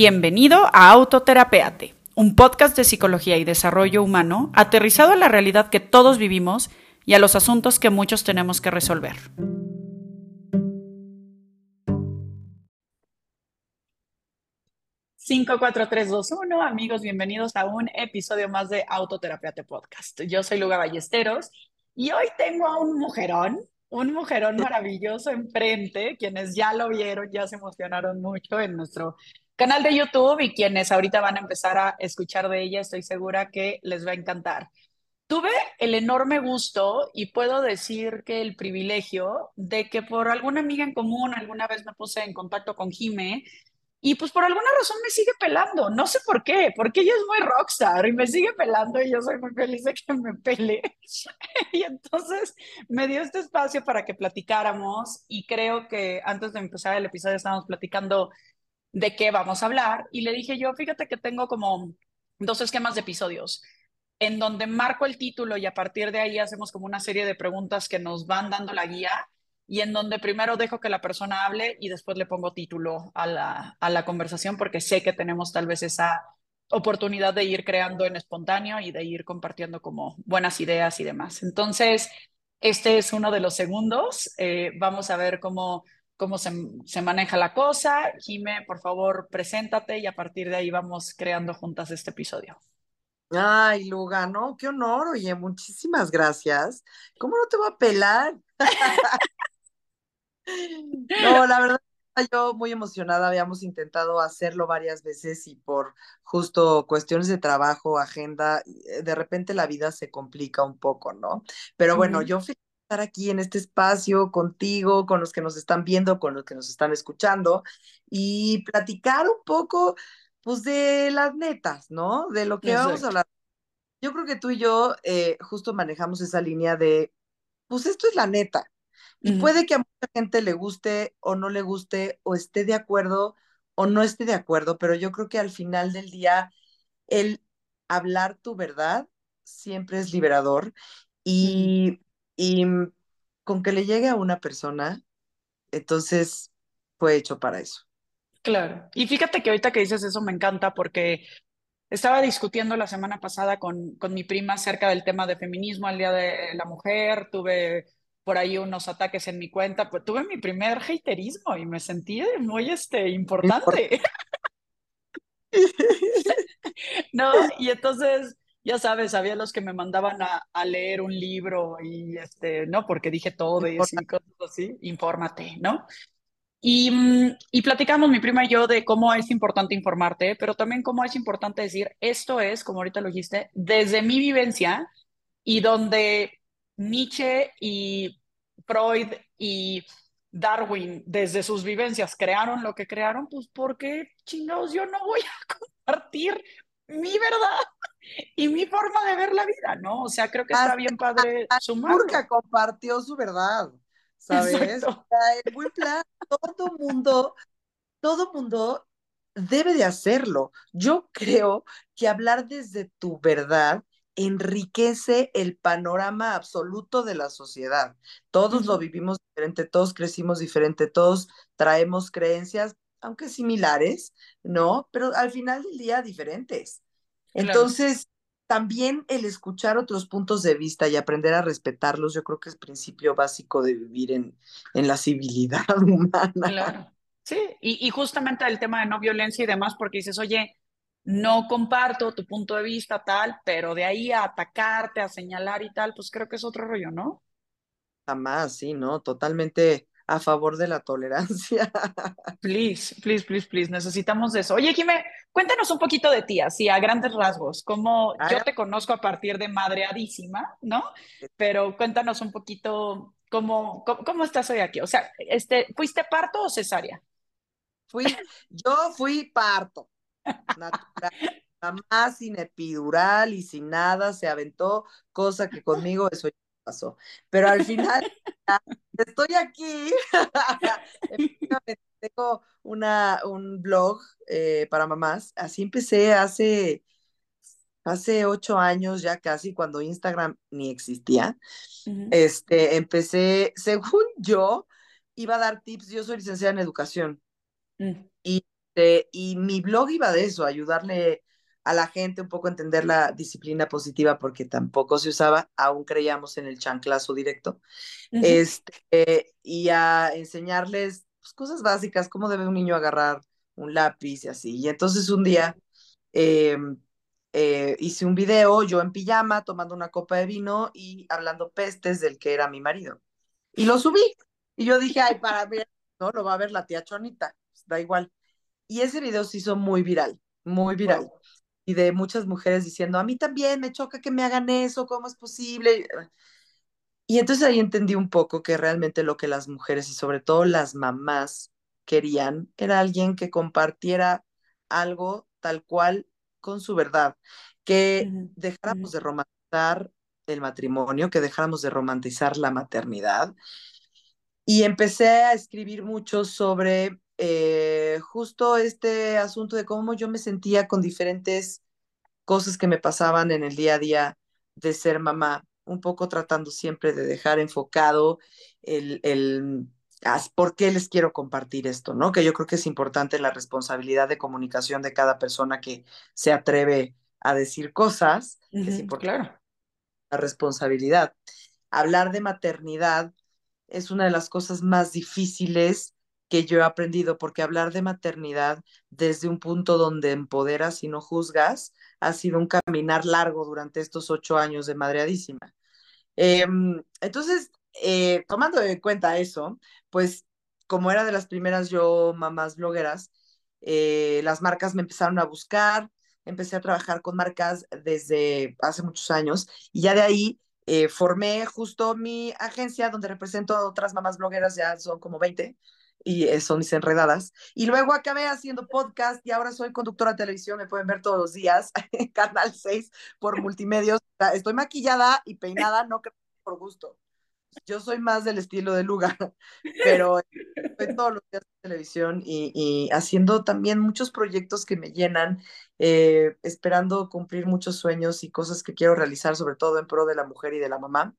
Bienvenido a Autoterapeate, un podcast de psicología y desarrollo humano aterrizado a la realidad que todos vivimos y a los asuntos que muchos tenemos que resolver. Cinco, cuatro, tres, dos, uno, amigos, bienvenidos a un episodio más de Autoterapeate Podcast. Yo soy Luga Ballesteros y hoy tengo a un mujerón, un mujerón maravilloso enfrente, quienes ya lo vieron, ya se emocionaron mucho en nuestro canal de YouTube y quienes ahorita van a empezar a escuchar de ella, estoy segura que les va a encantar. Tuve el enorme gusto y puedo decir que el privilegio de que por alguna amiga en común alguna vez me puse en contacto con Jime y pues por alguna razón me sigue pelando, no sé por qué, porque ella es muy rockstar y me sigue pelando y yo soy muy feliz de que me pele. y entonces me dio este espacio para que platicáramos y creo que antes de empezar el episodio estábamos platicando de qué vamos a hablar y le dije yo, fíjate que tengo como dos esquemas de episodios en donde marco el título y a partir de ahí hacemos como una serie de preguntas que nos van dando la guía y en donde primero dejo que la persona hable y después le pongo título a la, a la conversación porque sé que tenemos tal vez esa oportunidad de ir creando en espontáneo y de ir compartiendo como buenas ideas y demás. Entonces, este es uno de los segundos. Eh, vamos a ver cómo, cómo se, se, maneja la cosa. Jime, por favor, preséntate y a partir de ahí vamos creando juntas este episodio. Ay, Luga, no, qué honor, oye, muchísimas gracias. ¿Cómo no te voy a pelar? No, la verdad, yo muy emocionada, habíamos intentado hacerlo varias veces y por justo cuestiones de trabajo, agenda, eh, de repente la vida se complica un poco, ¿no? Pero bueno, yo feliz estar aquí en este espacio contigo, con los que nos están viendo, con los que nos están escuchando y platicar un poco, pues, de las netas, ¿no? De lo que vamos a hablar. Yo creo que tú y yo eh, justo manejamos esa línea de, pues esto es la neta, y puede que a mucha gente le guste o no le guste, o esté de acuerdo o no esté de acuerdo, pero yo creo que al final del día, el hablar tu verdad siempre es liberador y, y con que le llegue a una persona, entonces fue hecho para eso. Claro. Y fíjate que ahorita que dices eso me encanta porque estaba discutiendo la semana pasada con, con mi prima acerca del tema de feminismo, al Día de la Mujer, tuve por ahí unos ataques en mi cuenta, pues tuve mi primer haterismo y me sentí muy este, importante. no, y entonces, ya sabes, había los que me mandaban a, a, leer un libro y este, no, porque dije todo y cosas así, infórmate, ¿no? Y, mm, y platicamos mi prima y yo de cómo es importante informarte, pero también cómo es importante decir, esto es, como ahorita lo dijiste, desde mi vivencia y donde Nietzsche y Freud y Darwin desde sus vivencias crearon lo que crearon, pues ¿por qué chingados yo no voy a compartir mi verdad y mi forma de ver la vida, ¿no? O sea, creo que está bien padre sumarlo. Porque compartió su verdad, ¿sabes? O sea, buen plan, todo mundo, todo mundo debe de hacerlo. Yo creo que hablar desde tu verdad enriquece el panorama absoluto de la sociedad. Todos lo vivimos diferente, todos crecimos diferente, todos traemos creencias, aunque similares, ¿no? Pero al final del día diferentes. Entonces, también el escuchar otros puntos de vista y aprender a respetarlos, yo creo que es principio básico de vivir en, en la civilidad humana. Claro. Sí, y, y justamente el tema de no violencia y demás, porque dices, oye, no comparto tu punto de vista tal, pero de ahí a atacarte, a señalar y tal, pues creo que es otro rollo, ¿no? Jamás, sí, ¿no? Totalmente a favor de la tolerancia. Please, please, please, please, necesitamos eso. Oye, Jimé, cuéntanos un poquito de ti, así a grandes rasgos, como yo te conozco a partir de madreadísima, ¿no? Pero cuéntanos un poquito cómo, cómo, cómo estás hoy aquí. O sea, este, ¿fuiste parto o cesárea? Fui, yo fui parto natural, más sin epidural y sin nada, se aventó, cosa que conmigo eso pasó. Pero al final, estoy aquí. Tengo una, un blog eh, para mamás. Así empecé hace, hace ocho años ya casi, cuando Instagram ni existía. este, empecé, según yo, iba a dar tips. Yo soy licenciada en educación. Mm. Y este, y mi blog iba de eso, ayudarle a la gente un poco entender la disciplina positiva porque tampoco se usaba, aún creíamos en el chanclazo directo, este, y a enseñarles pues, cosas básicas, cómo debe un niño agarrar un lápiz y así. Y entonces un día em, eh, hice un video, yo en pijama, tomando una copa de vino y hablando pestes del que era mi marido. Y lo subí. Y yo dije, ay, para ver, no, lo va a ver la tía Chonita, pues, da igual. Y ese video se hizo muy viral, muy viral. Y de muchas mujeres diciendo, a mí también me choca que me hagan eso, ¿cómo es posible? Y entonces ahí entendí un poco que realmente lo que las mujeres y sobre todo las mamás querían era alguien que compartiera algo tal cual con su verdad, que dejáramos de romantizar el matrimonio, que dejáramos de romantizar la maternidad. Y empecé a escribir mucho sobre eh, justo este asunto de cómo yo me sentía con diferentes cosas que me pasaban en el día a día de ser mamá, un poco tratando siempre de dejar enfocado el, el por qué les quiero compartir esto, ¿no? Que yo creo que es importante la responsabilidad de comunicación de cada persona que se atreve a decir cosas, es importante claro. la responsabilidad. Hablar de maternidad es una de las cosas más difíciles que yo he aprendido, porque hablar de maternidad desde un punto donde empoderas y no juzgas ha sido un caminar largo durante estos ocho años de madreadísima. Em, entonces, eh, tomando en cuenta eso, pues como era de las primeras yo mamás blogueras, eh, las marcas me empezaron a buscar, empecé a trabajar con marcas desde hace muchos años y ya de ahí eh, formé justo mi agencia donde represento a otras mamás blogueras, ya son como 20 y eh, son mis enredadas. Y luego acabé haciendo podcast y ahora soy conductora de televisión, me pueden ver todos los días en Canal 6 por multimedios. Estoy maquillada y peinada, no creo por gusto. Yo soy más del estilo de Luga, pero estoy todos los días en televisión y, haciendo también muchos proyectos que me llenan, eh, esperando cumplir muchos sueños y cosas que quiero realizar, sobre todo en pro de la mujer y de la mamá,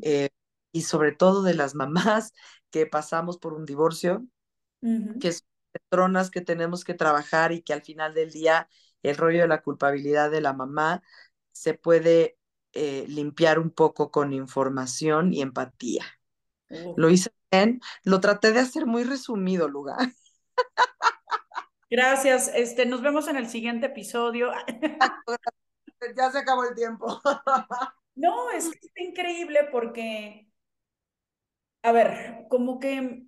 eh, y sobre todo de las mamás que pasamos por un divorcio, que son patronas que tenemos que trabajar y que al final del día el rollo de la culpabilidad de la mamá se puede eh, limpiar un poco con información y empatía. Lo hice bien, lo traté de hacer muy resumido, lugar. Gracias, este, nos vemos en el siguiente episodio. ya se acabó el tiempo. no, es que está increíble porque, a ver, como que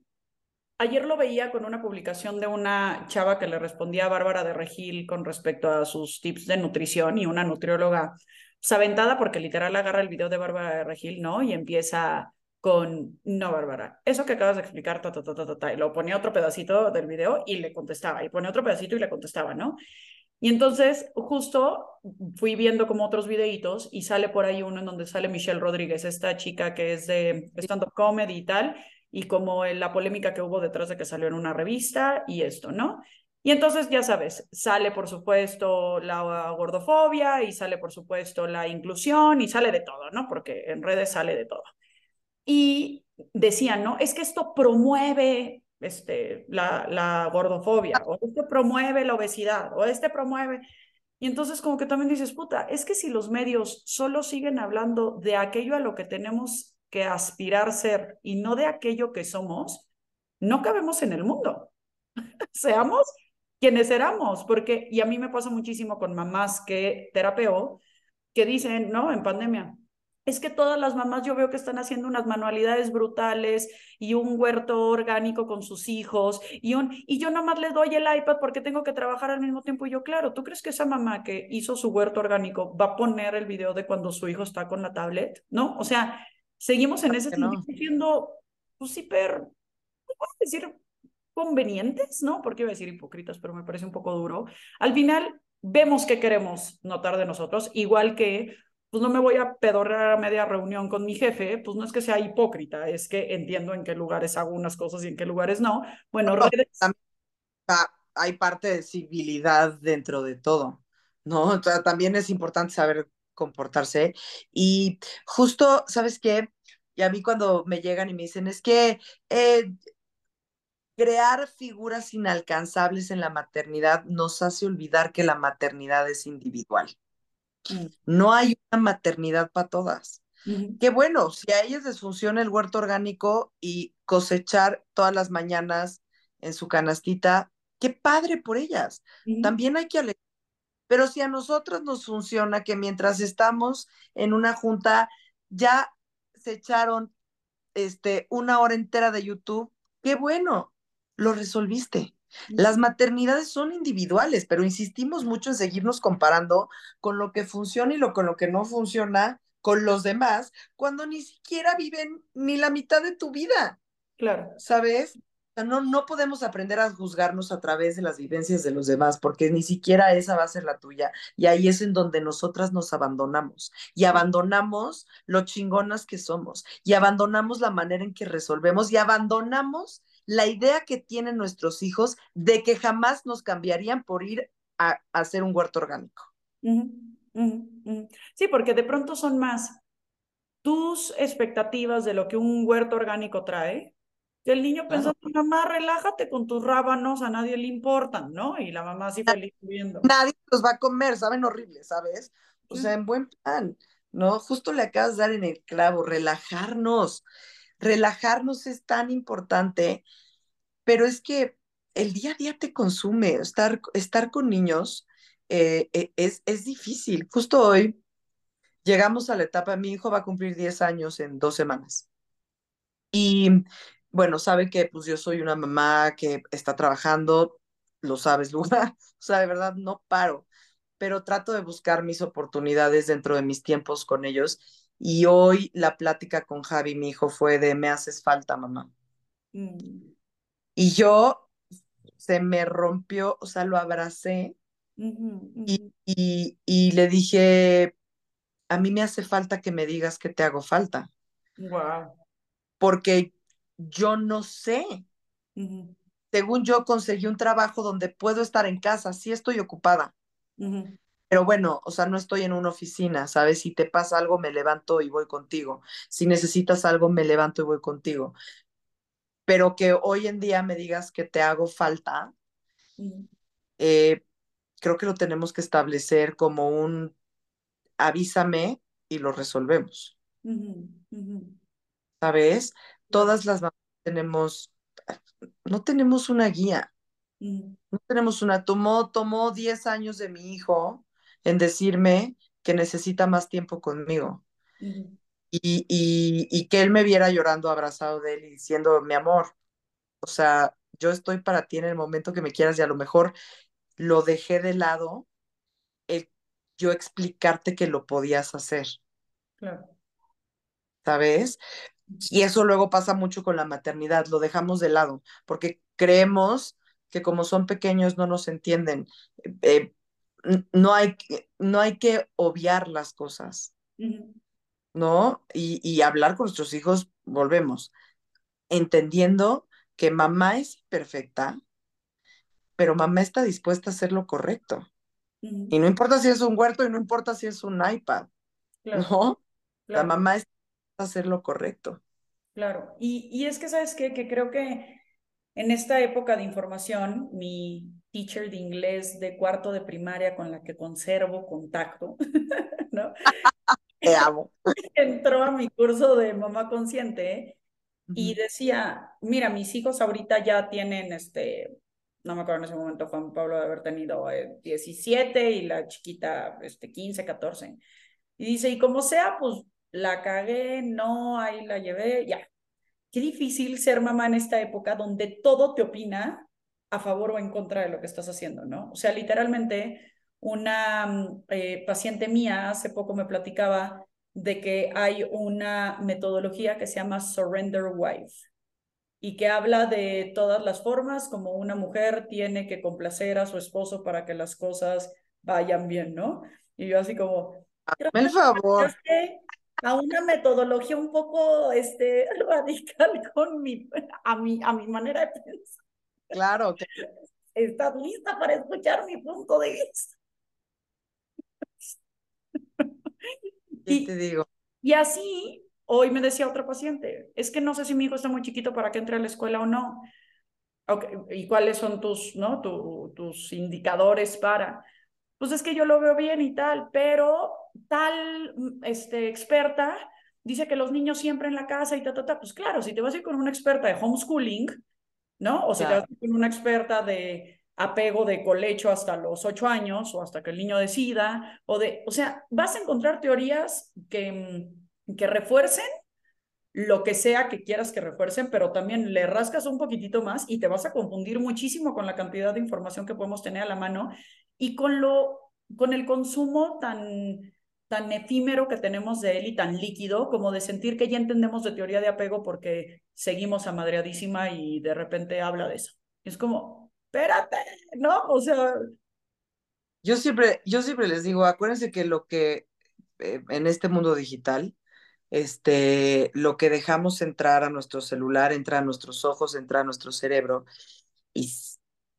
ayer lo veía con una publicación de una chava que le respondía a Bárbara de Regil con respecto a sus tips de nutrición y una nutrióloga aventada porque literal agarra el video de Bárbara Regil, ¿no? Y empieza con, no, Bárbara, eso que acabas de explicar, ta, ta, ta, ta, ta, y lo ponía otro pedacito del video y le contestaba, y ponía otro pedacito y le contestaba, ¿no? Y entonces, justo fui viendo como otros videitos y sale por ahí uno en donde sale Michelle Rodríguez, esta chica que es de stand-up comedy y tal, y como la polémica que hubo detrás de que salió en una revista y esto, ¿no? Y entonces, ya sabes, sale por supuesto la gordofobia y sale por supuesto la inclusión y sale de todo, ¿no? Porque en redes sale de todo. Y decían, ¿no? Es que esto promueve este, la, la gordofobia, o esto promueve la obesidad, o este promueve... Y entonces como que también dices, puta, es que si los medios solo siguen hablando de aquello a lo que tenemos que aspirar ser y no de aquello que somos, no cabemos en el mundo. Seamos quienes éramos, porque, y a mí me pasa muchísimo con mamás que terapeo, que dicen, ¿no? En pandemia, es que todas las mamás yo veo que están haciendo unas manualidades brutales y un huerto orgánico con sus hijos y un y yo nomás les doy el iPad porque tengo que trabajar al mismo tiempo y yo claro, ¿tú crees que esa mamá que hizo su huerto orgánico va a poner el video de cuando su hijo está con la tablet? ¿No? O sea, seguimos en ese sentido siendo pues hiper, puedo decir convenientes, ¿no? Porque iba a decir hipócritas, pero me parece un poco duro. Al final, vemos que queremos notar de nosotros, igual que, pues no me voy a pedorrar a media reunión con mi jefe, pues no es que sea hipócrita, es que entiendo en qué lugares hago unas cosas y en qué lugares no. Bueno, redes... Hay parte de civilidad dentro de todo, ¿no? también es importante saber comportarse. Y justo, ¿sabes qué? Y a mí cuando me llegan y me dicen, es que eh, crear figuras inalcanzables en la maternidad nos hace olvidar que la maternidad es individual. No hay una maternidad para todas. Qué bueno, si a ellas les funciona el huerto orgánico y cosechar todas las mañanas en su canastita, qué padre por ellas. También hay que alegrar. Pero si a nosotras nos funciona que mientras estamos en una junta ya se echaron este, una hora entera de YouTube, qué bueno, lo resolviste. Las maternidades son individuales, pero insistimos mucho en seguirnos comparando con lo que funciona y lo con lo que no funciona con los demás, cuando ni siquiera viven ni la mitad de tu vida. Claro. ¿Sabes? No, no podemos aprender a juzgarnos a través de las vivencias de los demás, porque ni siquiera esa va a ser la tuya. Y ahí es en donde nosotras nos abandonamos. Y abandonamos lo chingonas que somos. Y abandonamos la manera en que resolvemos. Y abandonamos la idea que tienen nuestros hijos de que jamás nos cambiarían por ir a, hacer un huerto orgánico. Sí, porque de pronto son más tus expectativas de lo que un huerto orgánico trae el niño pensó, mamá, relájate con tus rábanos, a nadie le importan, ¿no? Y la mamá así feliz viendo. Nadie los va a comer, saben horrible, ¿sabes? O sea, en buen plan, ¿no? Justo le acabas de dar en el clavo, relajarnos. Relajarnos es tan importante, pero es que el día a día te consume, estar, estar con niños eh, eh, es, es difícil. Justo hoy llegamos a la etapa, mi hijo va a cumplir 10 años en dos semanas. Y bueno, sabe que pues yo soy una mamá que está trabajando, lo sabes, Luna, o sea, de verdad no paro, pero trato de buscar mis oportunidades dentro de mis tiempos con ellos. Y hoy la plática con Javi, mi hijo, fue de me haces falta, mamá. Mm. Y yo se me rompió, o sea, lo abracé Y, y, y le dije, a mí me hace falta que me digas que te hago falta. Wow. Porque yo no sé. Según yo conseguí un trabajo donde puedo estar en casa, sí estoy ocupada. Pero bueno, o sea, no estoy en una oficina, ¿sabes? Si te pasa algo, me levanto y voy contigo. Si necesitas algo, me levanto y voy contigo. Pero que hoy en día me digas que te hago falta, eh, creo que lo tenemos que establecer como un avísame y lo resolvemos. ¿Sabes? todas las mamás tenemos, no tenemos una guía, no tenemos una, tomó, tomó 10 años de mi hijo en decirme que necesita más tiempo conmigo. y, y, que él me viera llorando abrazado de él y diciendo, mi amor, o sea, yo estoy para ti en el momento que me quieras y a lo mejor lo dejé de lado el yo explicarte que lo podías hacer. Claro. ¿Sabes? Y eso luego pasa mucho con la maternidad, lo dejamos de lado, porque creemos que como son pequeños no nos entienden. Eh, no, hay, no hay que obviar las cosas, ¿no? Y, y hablar con nuestros hijos, volvemos, entendiendo que mamá es perfecta, pero mamá está dispuesta a hacer lo correcto. Y no importa si es un huerto y no importa si es un iPad, ¿no? La mamá está hacer lo correcto. Claro, y, y es que, ¿sabes qué? Que creo que en esta época de información, mi teacher de inglés de cuarto de primaria con la que conservo contacto, ¿no? Te amo. Entró a mi curso de mamá consciente y decía, mira, mis hijos ahorita ya tienen, este, no me acuerdo en ese momento, Juan Pablo de haber tenido 17 eh, y la chiquita, este, 15, 14. Y dice, y como sea, pues la cagué, no, ahí la llevé, ya. Qué difícil ser mamá en esta época donde todo te opina a favor o en contra de lo que estás haciendo, ¿no? O sea, literalmente una mm, eh, paciente mía hace poco me platicaba de que hay una metodología que se llama Surrender Wife y que habla de todas las formas como una mujer tiene que complacer a su esposo para que las cosas vayan bien, ¿no? Y yo así como... Por favor a una metodología un poco este, radical con mi, a, mi, a mi manera de pensar. Claro. ¿Estás lista para escuchar mi punto de vista? y, te digo? Y así, hoy me decía otra paciente, es que no sé si mi hijo está muy chiquito para que entre a la escuela o no. ¿Y cuáles son tus, ¿no? tus indicadores para? Pues es que yo lo veo bien y tal, pero tal este, experta dice que los niños siempre en la casa y ta, ta, ta. Pues claro, si te vas a ir con una experta de homeschooling, ¿no? O si te vas con una experta de apego de colecho hasta los ocho años o hasta que el niño decida, o de, o sea, vas a encontrar teorías que, que refuercen lo que sea que quieras que refuercen, pero también le rascas un poquitito más y te vas a confundir muchísimo con la cantidad de información que podemos tener a la mano y con lo con el consumo tan tan efímero que tenemos de él y tan líquido como de sentir que ya entendemos de teoría de apego porque seguimos a madreadísima y de repente habla de eso. Es como, espérate, ¿no? O sea... Yo siempre, yo siempre les digo, acuérdense que lo que eh, en este mundo digital, este, lo que dejamos entrar a nuestro celular, entra a nuestros ojos, entra a nuestro cerebro. Y,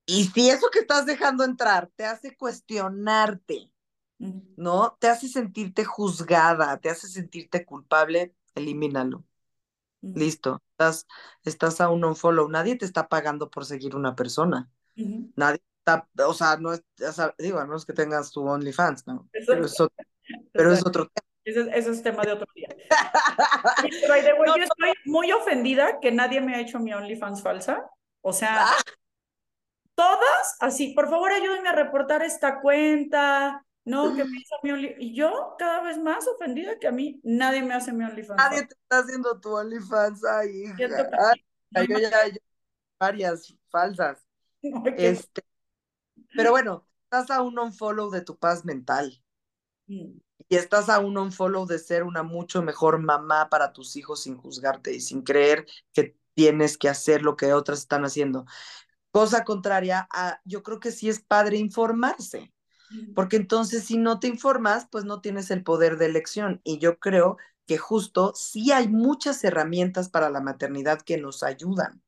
y si eso que estás dejando entrar te hace cuestionarte, ¿no? Te hace sentirte juzgada, te hace sentirte culpable, elimínalo. Listo, estás, estás a un unfollow. Nadie te está pagando por seguir una persona. Nadie está, o sea, no es, digo, a menos que tengas tu OnlyFans, ¿no? pero, eso, pero es otro tema. Ese, es tema de otro día. Yo estoy muy ofendida que nadie me ha hecho mi OnlyFans falsa. O sea, ah. todas así, por favor ayúdenme a reportar esta cuenta. No, que me hizo mi OnlyFans. Y yo cada vez más ofendida que a mí nadie me hace mi OnlyFans. Nadie te está haciendo tu OnlyFans ahí. yo ya hay varias falsas. este, pero bueno, estás a un unfollow de tu paz mental. Mm y estás a un unfollow de ser una mucho mejor mamá para tus hijos sin juzgarte y sin creer que tienes que hacer lo que otras están haciendo. Cosa contraria a, yo creo que sí es padre informarse, porque entonces si no te informas, pues no tienes el poder de elección. Y yo creo que justo sí hay muchas herramientas para la maternidad que nos ayudan.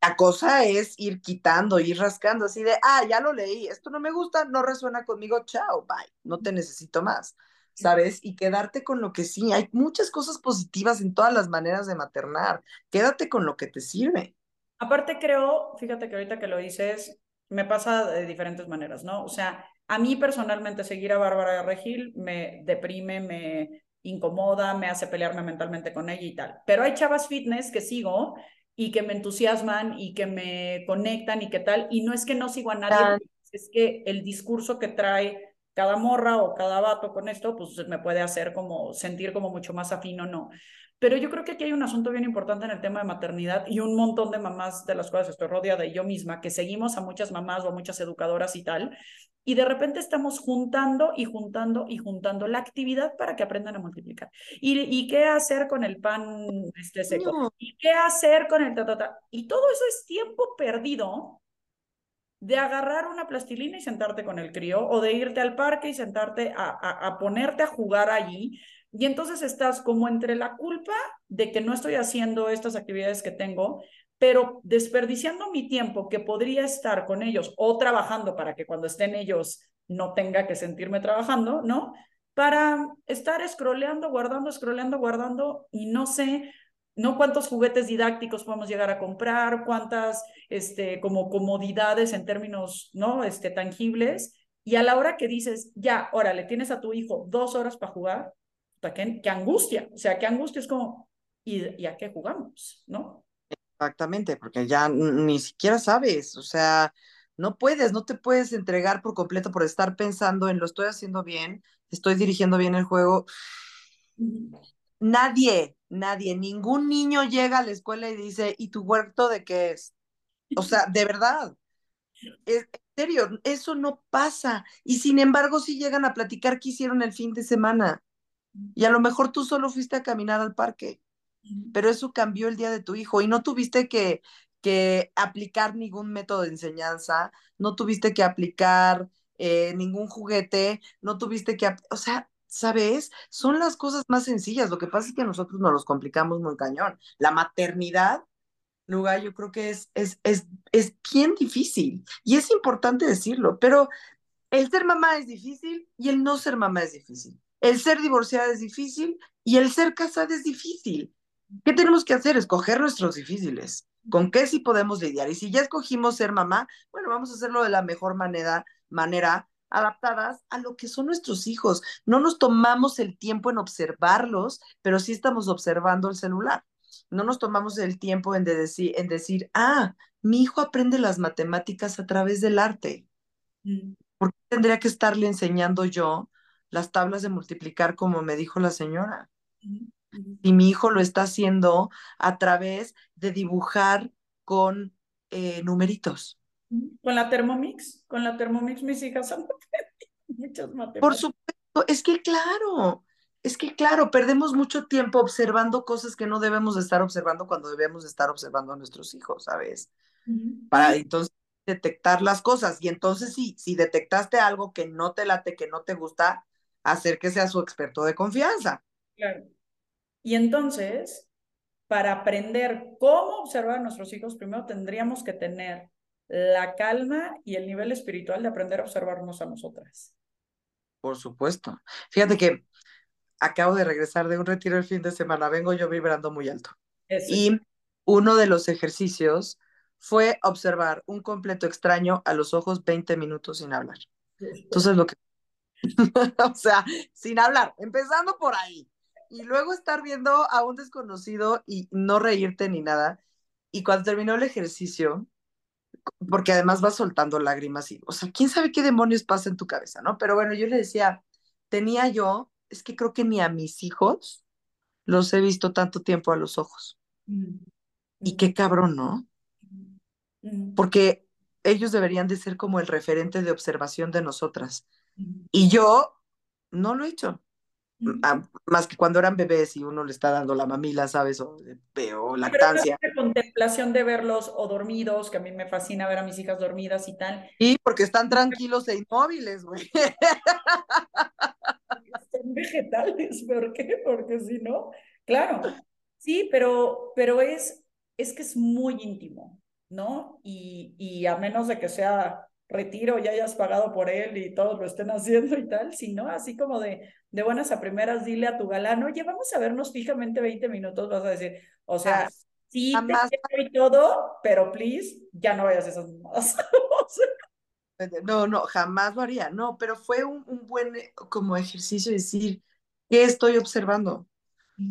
La cosa es ir quitando, ir rascando, así de, ah, ya lo leí, esto no me gusta, no resuena conmigo, chao, bye, no te necesito más, ¿sabes? Y quedarte con lo que sí, hay muchas cosas positivas en todas las maneras de maternar, quédate con lo que te sirve. Aparte creo, fíjate que ahorita que lo dices, me pasa de diferentes maneras, ¿no? O sea, a mí personalmente seguir a Bárbara Regil me deprime, me incomoda, me hace pelearme mentalmente con ella y tal. Pero hay chavas fitness que sigo y que me entusiasman y que me conectan y qué tal. Y no es que no sigo a nadie, es que el discurso que trae cada morra o cada vato con esto, pues me puede hacer como sentir como mucho más afín o no. Pero yo creo que aquí hay un asunto bien importante en el tema de maternidad y un montón de mamás de las cuales estoy rodeada y yo misma, que seguimos a muchas mamás o a muchas educadoras y tal, y de repente estamos juntando y juntando y juntando la actividad para que aprendan a multiplicar. ¿Y, y qué hacer con el pan este seco? ¿Y qué hacer con el ta, Y todo eso es tiempo perdido de agarrar una plastilina y sentarte con el crío o de irte al parque y sentarte a, a, a ponerte a jugar allí. Y entonces estás como entre la culpa de que no estoy haciendo estas actividades que tengo, pero desperdiciando mi tiempo que podría estar con ellos o trabajando para que cuando estén ellos no tenga que sentirme trabajando, ¿no? Para estar scrolleando, guardando, scrolleando, guardando y no sé, no cuántos juguetes didácticos podemos llegar a comprar, cuántas, este, como comodidades en términos, ¿no? Este, tangibles. Y a la hora que dices, ya, órale, tienes a tu hijo dos horas para jugar, qué, qué angustia, o sea, qué angustia es como, ¿y, ¿y a qué jugamos? ¿No? Exactamente, porque ya ni siquiera sabes, o sea, no puedes, no te puedes entregar por completo por estar pensando en lo estoy haciendo bien, estoy dirigiendo bien el juego. Nadie, nadie, ningún niño llega a la escuela y dice, ¿y tu huerto de qué es? O sea, de verdad, en serio, eso no pasa. Y sin embargo, sí llegan a platicar qué hicieron el fin de semana. Y a lo mejor tú solo fuiste a caminar al parque pero eso cambió el día de tu hijo y no tuviste que, que aplicar ningún método de enseñanza, no tuviste que aplicar eh, ningún juguete, no tuviste que, o sea, ¿sabes? Son las cosas más sencillas, lo que pasa es que nosotros nos los complicamos muy cañón. La maternidad, lugar, yo creo que es, es, es, es bien difícil y es importante decirlo, pero el ser mamá es difícil y el no ser mamá es difícil. El ser divorciada es difícil y el ser casada es difícil ¿Qué tenemos que hacer? Escoger nuestros difíciles. ¿Con qué sí podemos lidiar? Y si ya escogimos ser mamá, bueno, vamos a hacerlo de la mejor manera, manera adaptadas a lo que son nuestros hijos. No nos tomamos el tiempo en observarlos, pero sí estamos observando el celular. No nos tomamos el tiempo en, de decir, en decir, ah, mi hijo aprende las matemáticas a través del arte. Mm. ¿Por qué tendría que estarle enseñando yo las tablas de multiplicar como me dijo la señora? Y mi hijo lo está haciendo a través de dibujar con eh, numeritos. Con la Thermomix, con la Thermomix mis hijas han muchas matemáticas. Por supuesto, es que claro, es que claro, perdemos mucho tiempo observando cosas que no debemos estar observando cuando debemos estar observando a nuestros hijos, ¿sabes? Para entonces detectar las cosas. Y entonces sí, si detectaste algo que no te late, que no te gusta, hacer que sea su experto de confianza. Claro. Y entonces, para aprender cómo observar a nuestros hijos, primero tendríamos que tener la calma y el nivel espiritual de aprender a observarnos a nosotras. Por supuesto. Fíjate que acabo de regresar de un retiro el fin de semana, vengo yo vibrando muy alto. Y uno de los ejercicios fue observar un completo extraño a los ojos 20 minutos sin hablar. Entonces lo que... o sea, sin hablar, empezando por ahí. Y luego estar viendo a un desconocido y no reírte ni nada. Y cuando terminó el ejercicio, porque además vas soltando lágrimas y, o sea, quién sabe qué demonios pasa en tu cabeza, ¿no? Pero bueno, yo le decía, tenía yo, es que creo que ni a mis hijos los he visto tanto tiempo a los ojos. Y qué cabrón, ¿no? Porque ellos deberían de ser como el referente de observación de nosotras. Y yo no lo he hecho. Ah, más que cuando eran bebés y uno le está dando la mamila, ¿sabes? O, o lactancia. Pero contemplación de verlos o dormidos, que a mí me fascina ver a mis hijas dormidas y tal. Sí, porque están tranquilos e inmóviles, güey. Son vegetales, ¿por qué? Porque si no, claro. Sí, pero, pero es, es que es muy íntimo, ¿no? Y, y a menos de que sea retiro, ya hayas pagado por él y todos lo estén haciendo y tal, sino así como de, de buenas a primeras, dile a tu galán, oye, vamos a vernos fijamente 20 minutos, vas a decir, o sea, sí, te quiero y todo, pero please, ya no vayas a esas más. no, no, jamás lo haría, no, pero fue un, un buen eh, como ejercicio decir, ¿qué estoy observando?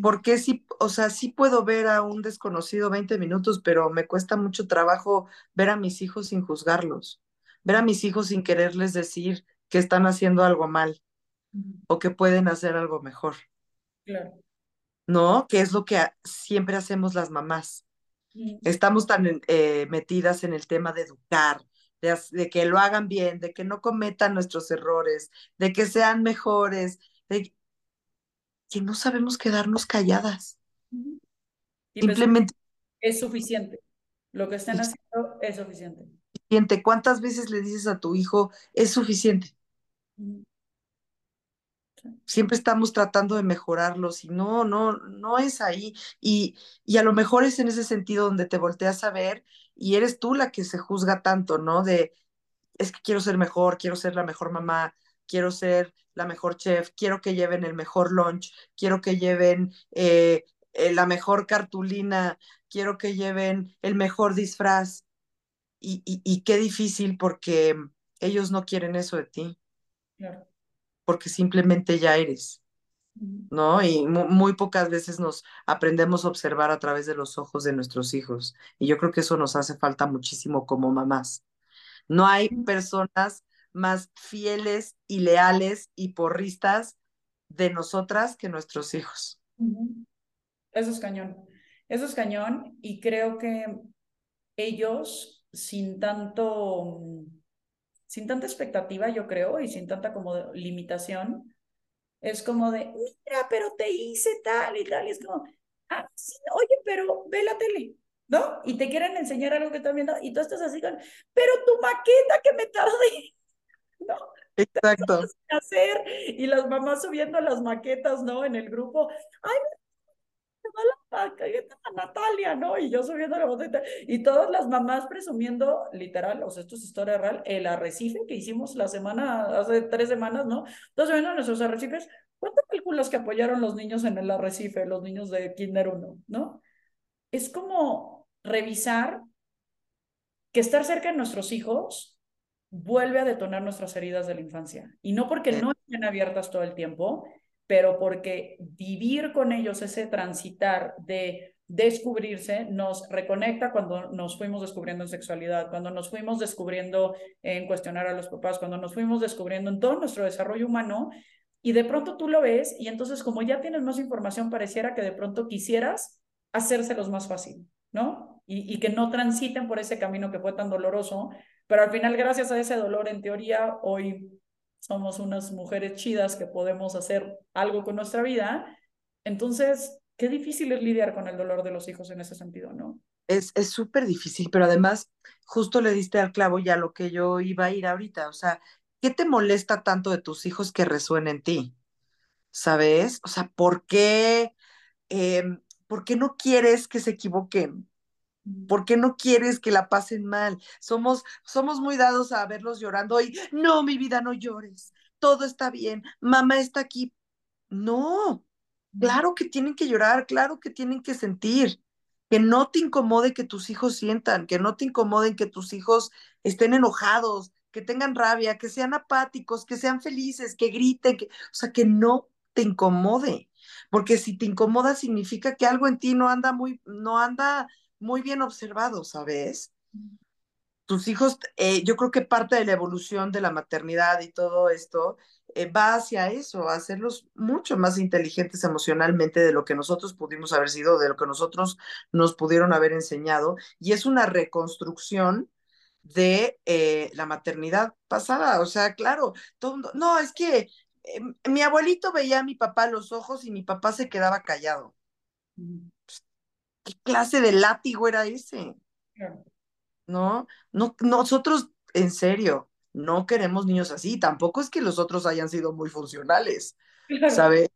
Porque sí, o sea, sí puedo ver a un desconocido 20 minutos, pero me cuesta mucho trabajo ver a mis hijos sin juzgarlos ver a mis hijos sin quererles decir que están haciendo algo mal o que pueden hacer algo mejor. Claro. ¿No? Que es lo que siempre hacemos las mamás. Estamos tan eh, metidas en el tema de educar, de, que lo hagan bien, de que no cometan nuestros errores, de que sean mejores, de que no sabemos quedarnos calladas. Pues, Simplemente. es suficiente. Lo que están haciendo es suficiente. ¿Cuántas veces le dices a tu hijo, es suficiente? Siempre estamos tratando de mejorarlos y no, no, no es ahí. Y, y a lo mejor es en ese sentido donde te volteas a ver y eres tú la que se juzga tanto, ¿no? De, es que quiero ser mejor, quiero ser la mejor mamá, quiero ser la mejor chef, quiero que lleven el mejor lunch, quiero que lleven eh, eh, la mejor cartulina, quiero que lleven el mejor disfraz y, qué difícil porque ellos no quieren eso de ti. Porque simplemente ya eres. ¿no? Y muy, pocas veces nos aprendemos a observar a través de los ojos de nuestros hijos. Y yo creo que eso nos hace falta muchísimo como mamás. No hay personas más fieles y leales y porristas de nosotras que nuestros hijos. Eso es cañón. Eso es cañón y creo que ellos sin tanto, sin tanta expectativa, yo creo, y sin tanta como limitación, es como de, mira, pero te hice tal y tal, y es como, ah, sí, oye, pero ve la tele, ¿no? Y te quieren enseñar algo que también, ¿no? y tú estás así con, pero tu maqueta que me tardé, ¿no? Exacto. Hacer, y las mamás subiendo las maquetas, ¿no? En el grupo, ay, la Natalia, ¿no? Y yo subiendo la botella y todas las mamás presumiendo, literal, o sea, esto es historia real, el arrecife que hicimos la semana, hace tres semanas, ¿no? Todos subiendo nuestros arrecifes, ¿cuánto calculas que apoyaron los niños en el arrecife, los niños de Kinder 1, no? Es como revisar que estar cerca de nuestros hijos vuelve a detonar nuestras heridas de la infancia. Y no porque no estén abiertas todo el tiempo, pero porque vivir con ellos, ese transitar de descubrirse, nos reconecta cuando nos fuimos descubriendo en sexualidad, cuando nos fuimos descubriendo en cuestionar a los papás, cuando nos fuimos descubriendo en todo nuestro desarrollo humano, y de pronto tú lo ves y entonces como ya tienes más información, pareciera que de pronto quisieras hacérselos más fácil, ¿no? Y, y que no transiten por ese camino que fue tan doloroso, pero al final gracias a ese dolor, en teoría, hoy somos unas mujeres chidas que podemos hacer algo con nuestra vida. Entonces, qué difícil es lidiar con el dolor de los hijos en ese sentido, ¿no? Es súper difícil, pero además, justo le diste al clavo ya lo que yo iba a ir ahorita. O sea, ¿qué te molesta tanto de tus hijos que resuene en ti? ¿Sabes? O sea, ¿por qué, eh, ¿por qué no quieres que se equivoquen? ¿Por qué no quieres que la pasen mal? Somos, somos muy dados a verlos llorando y no, mi vida, no llores. Todo está bien. Mamá está aquí. No, claro que tienen que llorar, claro que tienen que sentir. Que no te incomode que tus hijos sientan, que no te incomoden que tus hijos estén enojados, que tengan rabia, que sean apáticos, que sean felices, que griten, que, o sea, que no te incomode, porque si te incomoda significa que algo en ti no anda muy, no anda muy bien observado, ¿sabes? Tus hijos, eh, yo creo que parte de la evolución de la maternidad y todo esto eh, va hacia eso, a hacerlos mucho más inteligentes emocionalmente de lo que nosotros pudimos haber sido, de lo que nosotros nos pudieron haber enseñado, y es una reconstrucción de eh, la maternidad pasada. O sea, claro, todo, no, es que mi abuelito veía a mi papá a los ojos y mi papá se quedaba callado. ¿Qué clase de látigo era ese? No, no, nosotros, en serio, no queremos niños así. Tampoco es que los otros hayan sido muy funcionales, ¿sabes?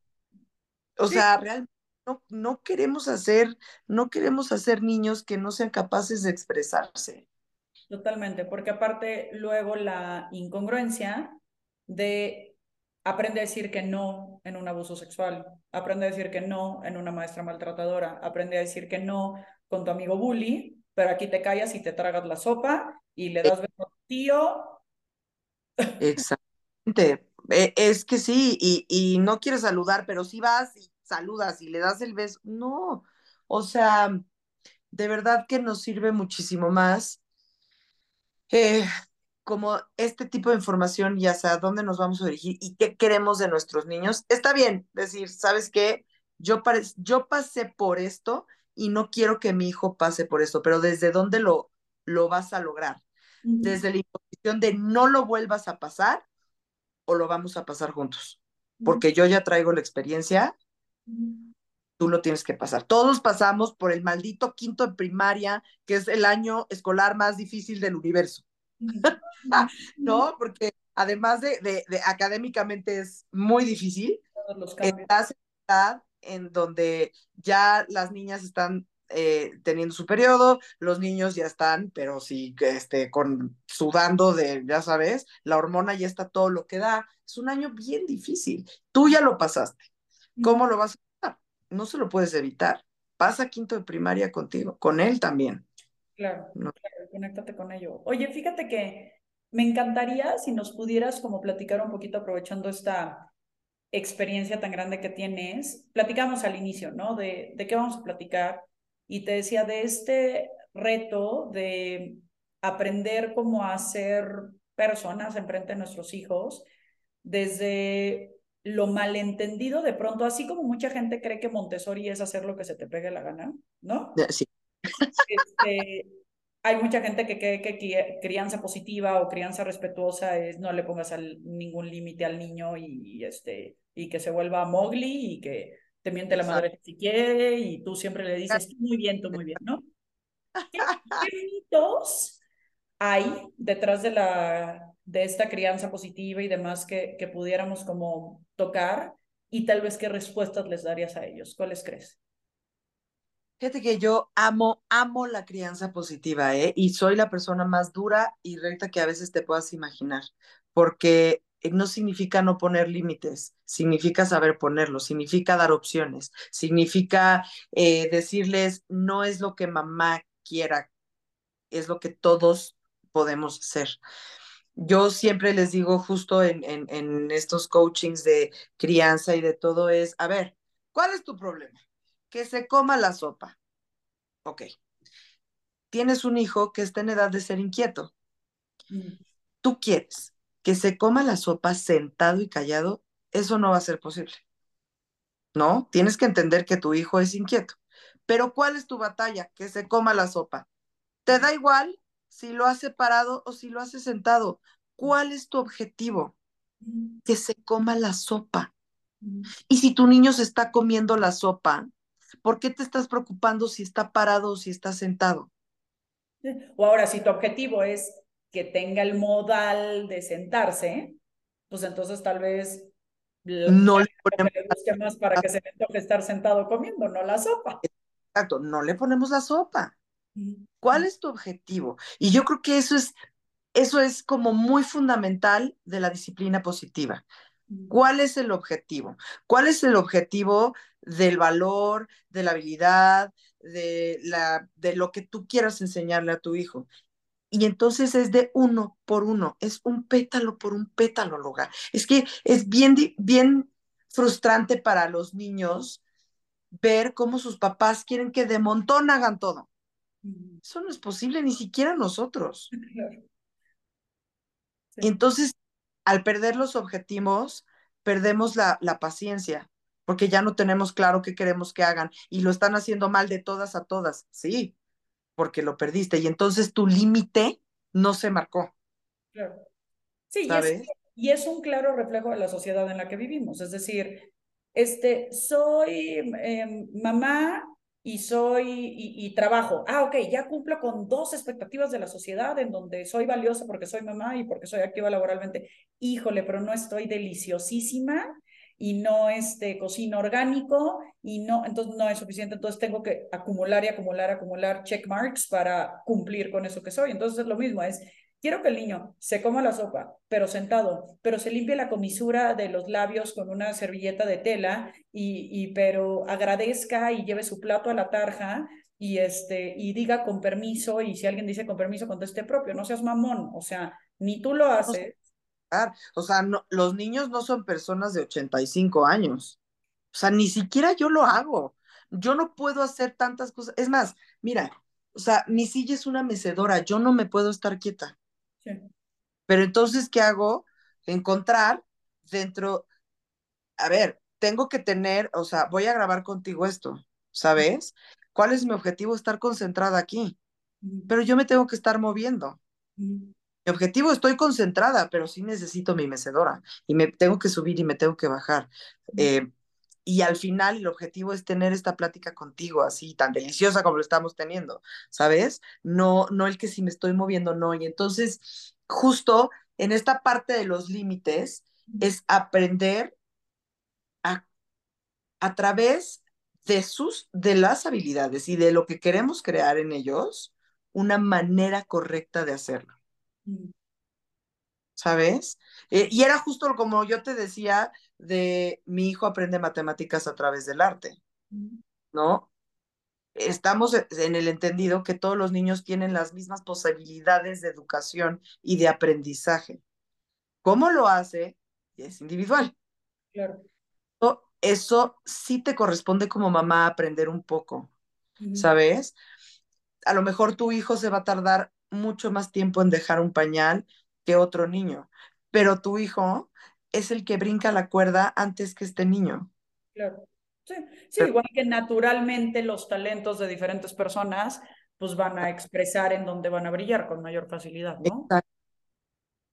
O sea, realmente no, no queremos hacer, no queremos hacer niños que no sean capaces de expresarse. Totalmente, porque aparte luego la incongruencia de aprende a decir que no en un abuso sexual, aprende a decir que no en una maestra maltratadora, aprende a decir que no con tu amigo bully, pero aquí te callas y te tragas la sopa y le das beso a tu tío. Exactamente. E- Es que sí, y, y no quieres saludar, pero sí vas y saludas y le das el beso. No, o sea, de verdad que nos sirve muchísimo más eh, como este tipo de información y hacia dónde nos vamos a dirigir y qué queremos de nuestros niños. Está bien decir, ¿sabes qué? Yo, yo pasé por esto y no quiero que mi hijo pase por esto, pero ¿desde dónde lo, lo vas a lograr? Desde la imposición de no lo vuelvas a pasar o lo vamos a pasar juntos. Porque yo ya traigo la experiencia, tú lo tienes que pasar. Todos pasamos por el maldito quinto de primaria, que es el año escolar más difícil del universo. ¿No? Porque además de, de, de académicamente es muy difícil, los estás en edad en donde ya las niñas están eh, teniendo su periodo, los niños ya están, pero sí, este, con, sudando de, ya sabes, la hormona ya está todo lo que da. Es un año bien difícil. Tú ya lo pasaste. ¿Cómo lo vas a pasar? No se lo puedes evitar. Pasa quinto de primaria contigo, con él también. Claro, No. claro, conéctate con ello. Oye, fíjate que me encantaría si nos pudieras como platicar un poquito aprovechando esta experiencia tan grande que tienes. Platicamos al inicio, ¿no? De, de qué vamos a platicar. Y te decía de este reto de aprender cómo a ser personas enfrente de nuestros hijos, desde lo malentendido de pronto, así como mucha gente cree que Montessori es hacer lo que se te pegue la gana, ¿no? Sí. Este, hay mucha gente que cree que crianza positiva o crianza respetuosa es no le pongas al- ningún límite al niño y, y, este, y que se vuelva Mowgli y que te miente la madre si quiere y tú siempre le dices tú muy bien, tú muy bien, ¿no? ¿Qué, qué mitos hay detrás de, la, de esta crianza positiva y demás que, que pudiéramos como tocar y tal vez qué respuestas les darías a ellos? ¿Cuáles crees? Fíjate que yo amo, amo la crianza positiva, ¿eh? Y soy la persona más dura y recta que a veces te puedas imaginar, porque eh, no significa no poner límites, significa saber ponerlos, significa dar opciones, significa eh, decirles, no es lo que mamá quiera, es lo que todos podemos ser. Yo siempre les digo justo en, en, en estos coachings de crianza y de todo es, a ver, ¿cuál es tu problema? Que se coma la sopa. Ok. Tienes un hijo que está en edad de ser inquieto. Mm. Tú quieres que se coma la sopa sentado y callado, eso no va a ser posible. ¿No? Tienes que entender que tu hijo es inquieto. Pero ¿cuál es tu batalla? Que se coma la sopa. ¿Te da igual si lo hace parado o si lo hace sentado? ¿Cuál es tu objetivo? Que se coma la sopa. Y si tu niño se está comiendo la sopa, ¿por qué te estás preocupando si está parado o si está sentado? O ahora, si tu objetivo es que tenga el modal de sentarse, pues entonces tal vez no le ponemos más para que se le toque estar sentado comiendo, no la sopa. Exacto, no le ponemos la sopa. ¿Cuál es tu objetivo? Y yo creo que eso es, eso es como muy fundamental de la disciplina positiva. ¿Cuál es el objetivo? ¿Cuál es el objetivo del valor, de la habilidad, de, la, de lo que tú quieras enseñarle a tu hijo? Y entonces es de uno por uno, es un pétalo por un pétalo, Loga. Es que es bien, bien frustrante para los niños ver cómo sus papás quieren que de montón hagan todo. Eso no es posible, ni siquiera nosotros. Y entonces, al perder los objetivos, perdemos la, la paciencia, porque ya no tenemos claro qué queremos que hagan y lo están haciendo mal de todas a todas. Sí, porque lo perdiste y entonces tu límite no se marcó. Claro. Sí, Y, es, y es un claro reflejo de la sociedad en la que vivimos. Es decir, este, soy em, mamá y soy y, trabajo. Ah, ok, ya cumplo con dos expectativas de la sociedad en donde soy valiosa porque soy mamá y porque soy activa laboralmente. Híjole, pero no estoy deliciosísima y no este, cocino orgánico y no, entonces no es suficiente, entonces tengo que acumular y acumular, acumular check marks para cumplir con eso que soy. Entonces es lo mismo, es, quiero que el niño se coma la sopa, pero sentado, pero se limpie la comisura de los labios con una servilleta de tela y, y pero agradezca y lleve su plato a la tarja y este y diga con permiso y si alguien dice con permiso conteste propio, no seas mamón, o sea, ni tú lo haces o sea, no, los niños no son personas de 85 años. O sea, ni siquiera yo lo hago. Yo no puedo hacer tantas cosas. Es más, mira, o sea, mi silla es una mecedora, yo no me puedo estar quieta. Sí. Pero entonces, ¿qué hago? Encontrar dentro, a ver, tengo que tener, o sea, voy a grabar contigo esto, ¿sabes? ¿Cuál es mi objetivo? Estar concentrada aquí. Pero yo me tengo que estar moviendo objetivo estoy concentrada, pero sí necesito mi mecedora y me tengo que subir y me tengo que bajar. Eh, y al final el objetivo es tener esta plática contigo así tan deliciosa como lo estamos teniendo, ¿sabes? No, no el que si me estoy moviendo, no. Y entonces, justo en esta parte de los límites es aprender a, a través de sus, de las habilidades y de lo que queremos crear en ellos, una manera correcta de hacerlo. ¿Sabes? Eh, y era justo como yo te decía de mi hijo aprende matemáticas a través del arte, ¿no? Estamos en el entendido que todos los niños tienen las mismas posibilidades de educación y de aprendizaje. ¿Cómo lo hace? Es individual. Claro. Eso sí te corresponde como mamá aprender un poco, ¿sabes? A lo mejor tu hijo se va a tardar mucho más tiempo en dejar un pañal que otro niño, pero tu hijo es el que brinca la cuerda antes que este niño. Claro. Sí, sí igual que naturalmente los talentos de diferentes personas pues van a expresar en donde van a brillar con mayor facilidad, ¿no? Exacto.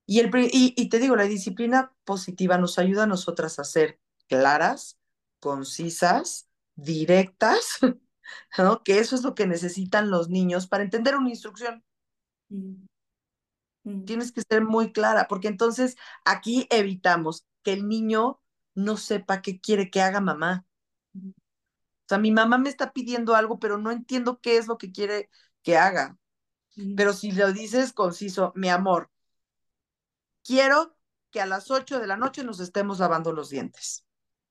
Y, el, y, y te digo, la disciplina positiva nos ayuda a nosotras a ser claras, concisas, directas, ¿no? Que eso es lo que necesitan los niños para entender una instrucción. Tienes que ser muy clara, porque entonces aquí evitamos que el niño no sepa qué quiere que haga mamá. O sea, mi mamá me está pidiendo algo, pero no entiendo qué es lo que quiere que haga. Pero si lo dices conciso, mi amor, quiero que a las 8 de la noche nos estemos lavando los dientes.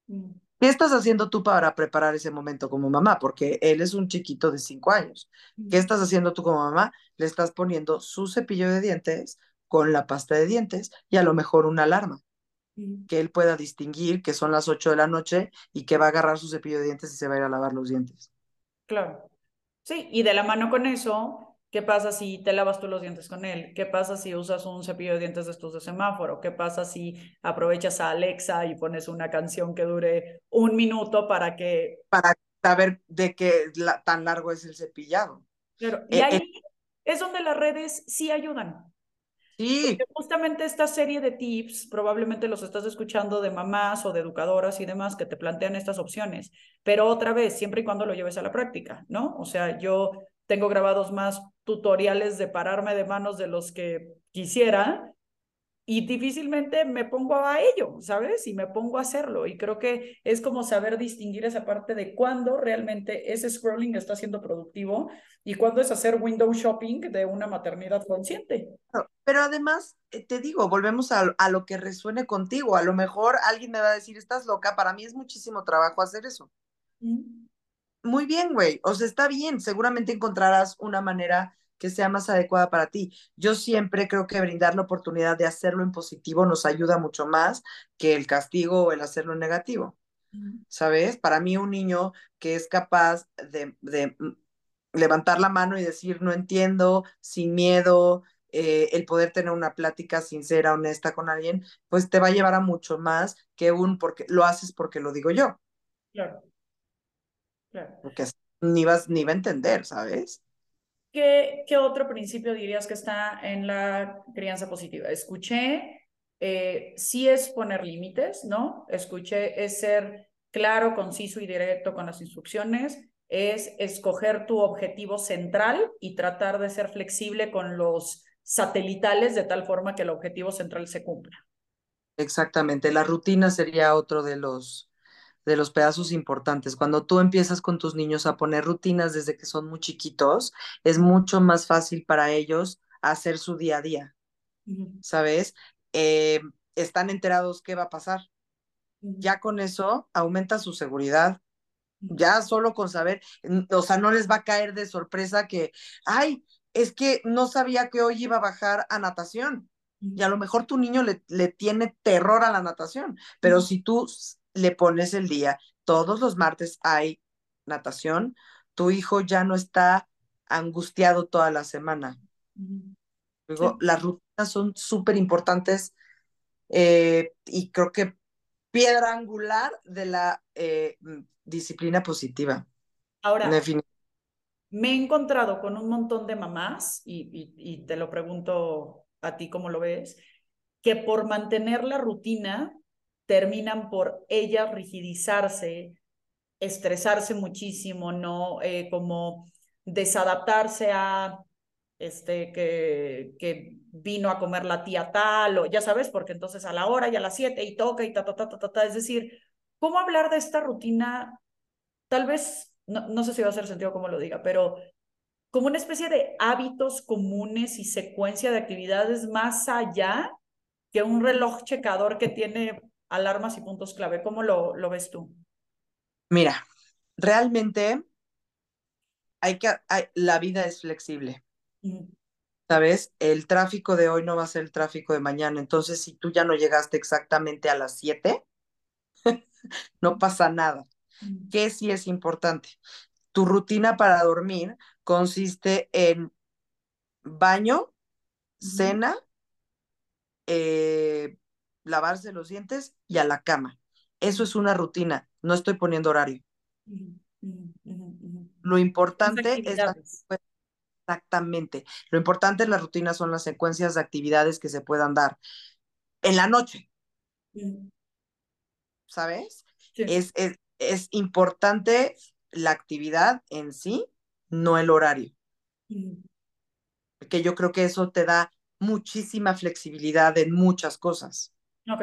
Mm. ¿Qué estás haciendo tú para preparar ese momento como mamá? Porque él es un chiquito de 5 años. ¿Qué estás haciendo tú como mamá? Le estás poniendo su cepillo de dientes con la pasta de dientes y a lo mejor una alarma que él pueda distinguir que son las 8 de la noche y que va a agarrar su cepillo de dientes y se va a ir a lavar los dientes. Claro. Sí, y de la mano con eso, ¿qué pasa si te lavas tú los dientes con él? ¿Qué pasa si usas un cepillo de dientes de estos de semáforo? ¿Qué pasa si aprovechas a Alexa y pones una canción que dure un minuto para que... Para saber de qué la- tan largo es el cepillado. Claro, y Eh, ahí eh. es donde las redes sí ayudan. Sí, Que Justamente esta serie de tips, probablemente los estás escuchando de mamás o de educadoras y demás que te plantean estas opciones, pero otra vez, siempre y cuando lo lleves a la práctica, ¿no? O sea, yo tengo grabados más tutoriales de pararme de manos de los que quisiera y difícilmente me pongo a ello, ¿sabes? Y me pongo a hacerlo. Y creo que es como saber distinguir esa parte de cuándo realmente ese scrolling está siendo productivo y cuándo es hacer window shopping de una maternidad consciente. Pero- además, eh, te digo, volvemos a, a lo que resuene contigo. A lo mejor alguien me va a decir, estás loca, para mí es muchísimo trabajo hacer eso. Mm. Muy bien, güey. O sea, está bien. Seguramente encontrarás una manera que sea más adecuada para ti. Yo siempre creo que brindar la oportunidad de hacerlo en positivo nos ayuda mucho más que el castigo o el hacerlo en negativo. ¿Sabes? Para mí un niño que es capaz de, de mm, levantar la mano y decir, no entiendo, sin miedo, eh, el poder tener una plática sincera, honesta con alguien, pues te va a llevar a mucho más que un porque lo haces porque lo digo yo, Claro. Claro. porque ni vas ni va a entender, ¿sabes? ¿Qué, qué otro principio dirías que está en la crianza positiva? Escuché, eh, sí es poner límites, ¿no? Escuché, es ser claro, conciso y directo con las instrucciones, es escoger tu objetivo central y tratar de ser flexible con los satelitales de tal forma que el objetivo central se cumpla. Exactamente, la rutina sería otro de los de los pedazos importantes. Cuando tú empiezas con tus niños a poner rutinas desde que son muy chiquitos, es mucho más fácil para ellos hacer su día a día, ¿sabes? Eh, están enterados qué va a pasar. Ya con eso aumenta su seguridad. Ya solo con saber, o sea, no les va a caer de sorpresa que, ay, es que no sabía que hoy iba a bajar a natación. Y a lo mejor tu niño le, le tiene terror a la natación, pero si tú le pones el día, todos los martes hay natación, tu hijo ya no está angustiado toda la semana. Ujú. Luego, Sí. las rutinas son súper importantes eh, y creo que piedra angular de la eh, disciplina positiva. Ahora, me he encontrado con un montón de mamás, y, y, y te lo pregunto a ti cómo lo ves, que por mantener la rutina terminan por ellas rigidizarse, estresarse muchísimo, ¿no? Eh, como desadaptarse a este que, que vino a comer la tía tal, o ya sabes, porque entonces a la hora y a las siete y toca y ta, ta, ta, ta, ta, ta. Es decir, ¿cómo hablar de esta rutina? Tal vez, no, no sé si va a hacer sentido como lo diga, pero como una especie de hábitos comunes y secuencia de actividades más allá que un reloj checador que tiene alarmas y puntos clave. ¿Cómo lo, lo ves tú? Mira, realmente hay que, hay- la vida es flexible. ¿Sabes? El tráfico de hoy no va a ser el tráfico de mañana. Entonces, si tú ya no llegaste exactamente a las 7, no pasa nada. ujú, ¿Qué sí es importante? Tu rutina para dormir consiste en baño, cena, eh, lavarse los dientes y a la cama. Eso es una rutina. No estoy poniendo horario. Lo importante es la. Exactamente. Lo importante en las rutinas son las secuencias de actividades que se puedan dar en la noche, ¿sabes? Sí. Es, es, es importante la actividad en sí, no el horario, porque yo creo que eso te da muchísima flexibilidad en muchas cosas, Ok.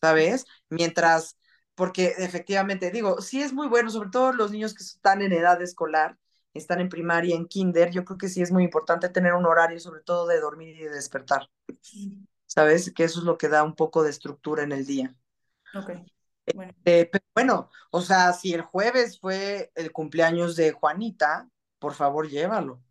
¿sabes? Mientras, porque efectivamente, digo, sí es muy bueno, sobre todo los niños que están en edad escolar, están en primaria, en kinder, yo creo que sí es muy importante tener un horario, sobre todo de dormir y de despertar. ¿sabes? Que eso es lo que da un poco de estructura en el día. Ok. Bueno. Eh, pero bueno, o sea, si el jueves fue el cumpleaños de Juanita, por favor llévalo.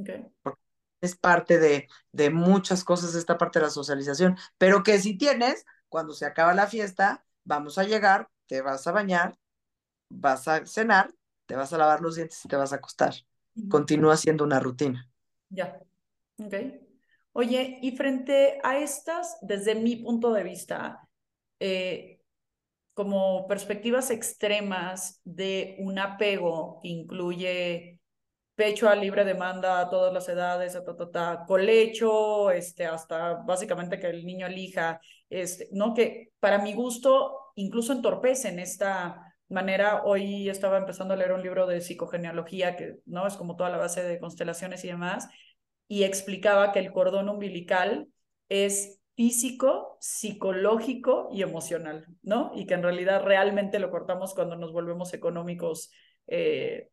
Okay. Porque es parte de, de muchas cosas esta parte de la socialización. Pero que si tienes, cuando se acaba la fiesta, vamos a llegar, te vas a bañar, vas a cenar, te vas a lavar los dientes y te vas a acostar. Continúa siendo una rutina. Ya. Ok. Oye, y frente a estas, desde mi punto de vista, eh, como perspectivas extremas de un apego que incluye pecho a libre demanda a todas las edades, ta, colecho, este, hasta básicamente que el niño elija, este, ¿no? Que para mi gusto incluso entorpecen esta manera. Hoy estaba empezando a leer un libro de psicogenealogía, que no es como toda la base de constelaciones y demás, y explicaba que el cordón umbilical es físico, psicológico y emocional, ¿no? Y que en realidad realmente lo cortamos cuando nos volvemos económicos eh,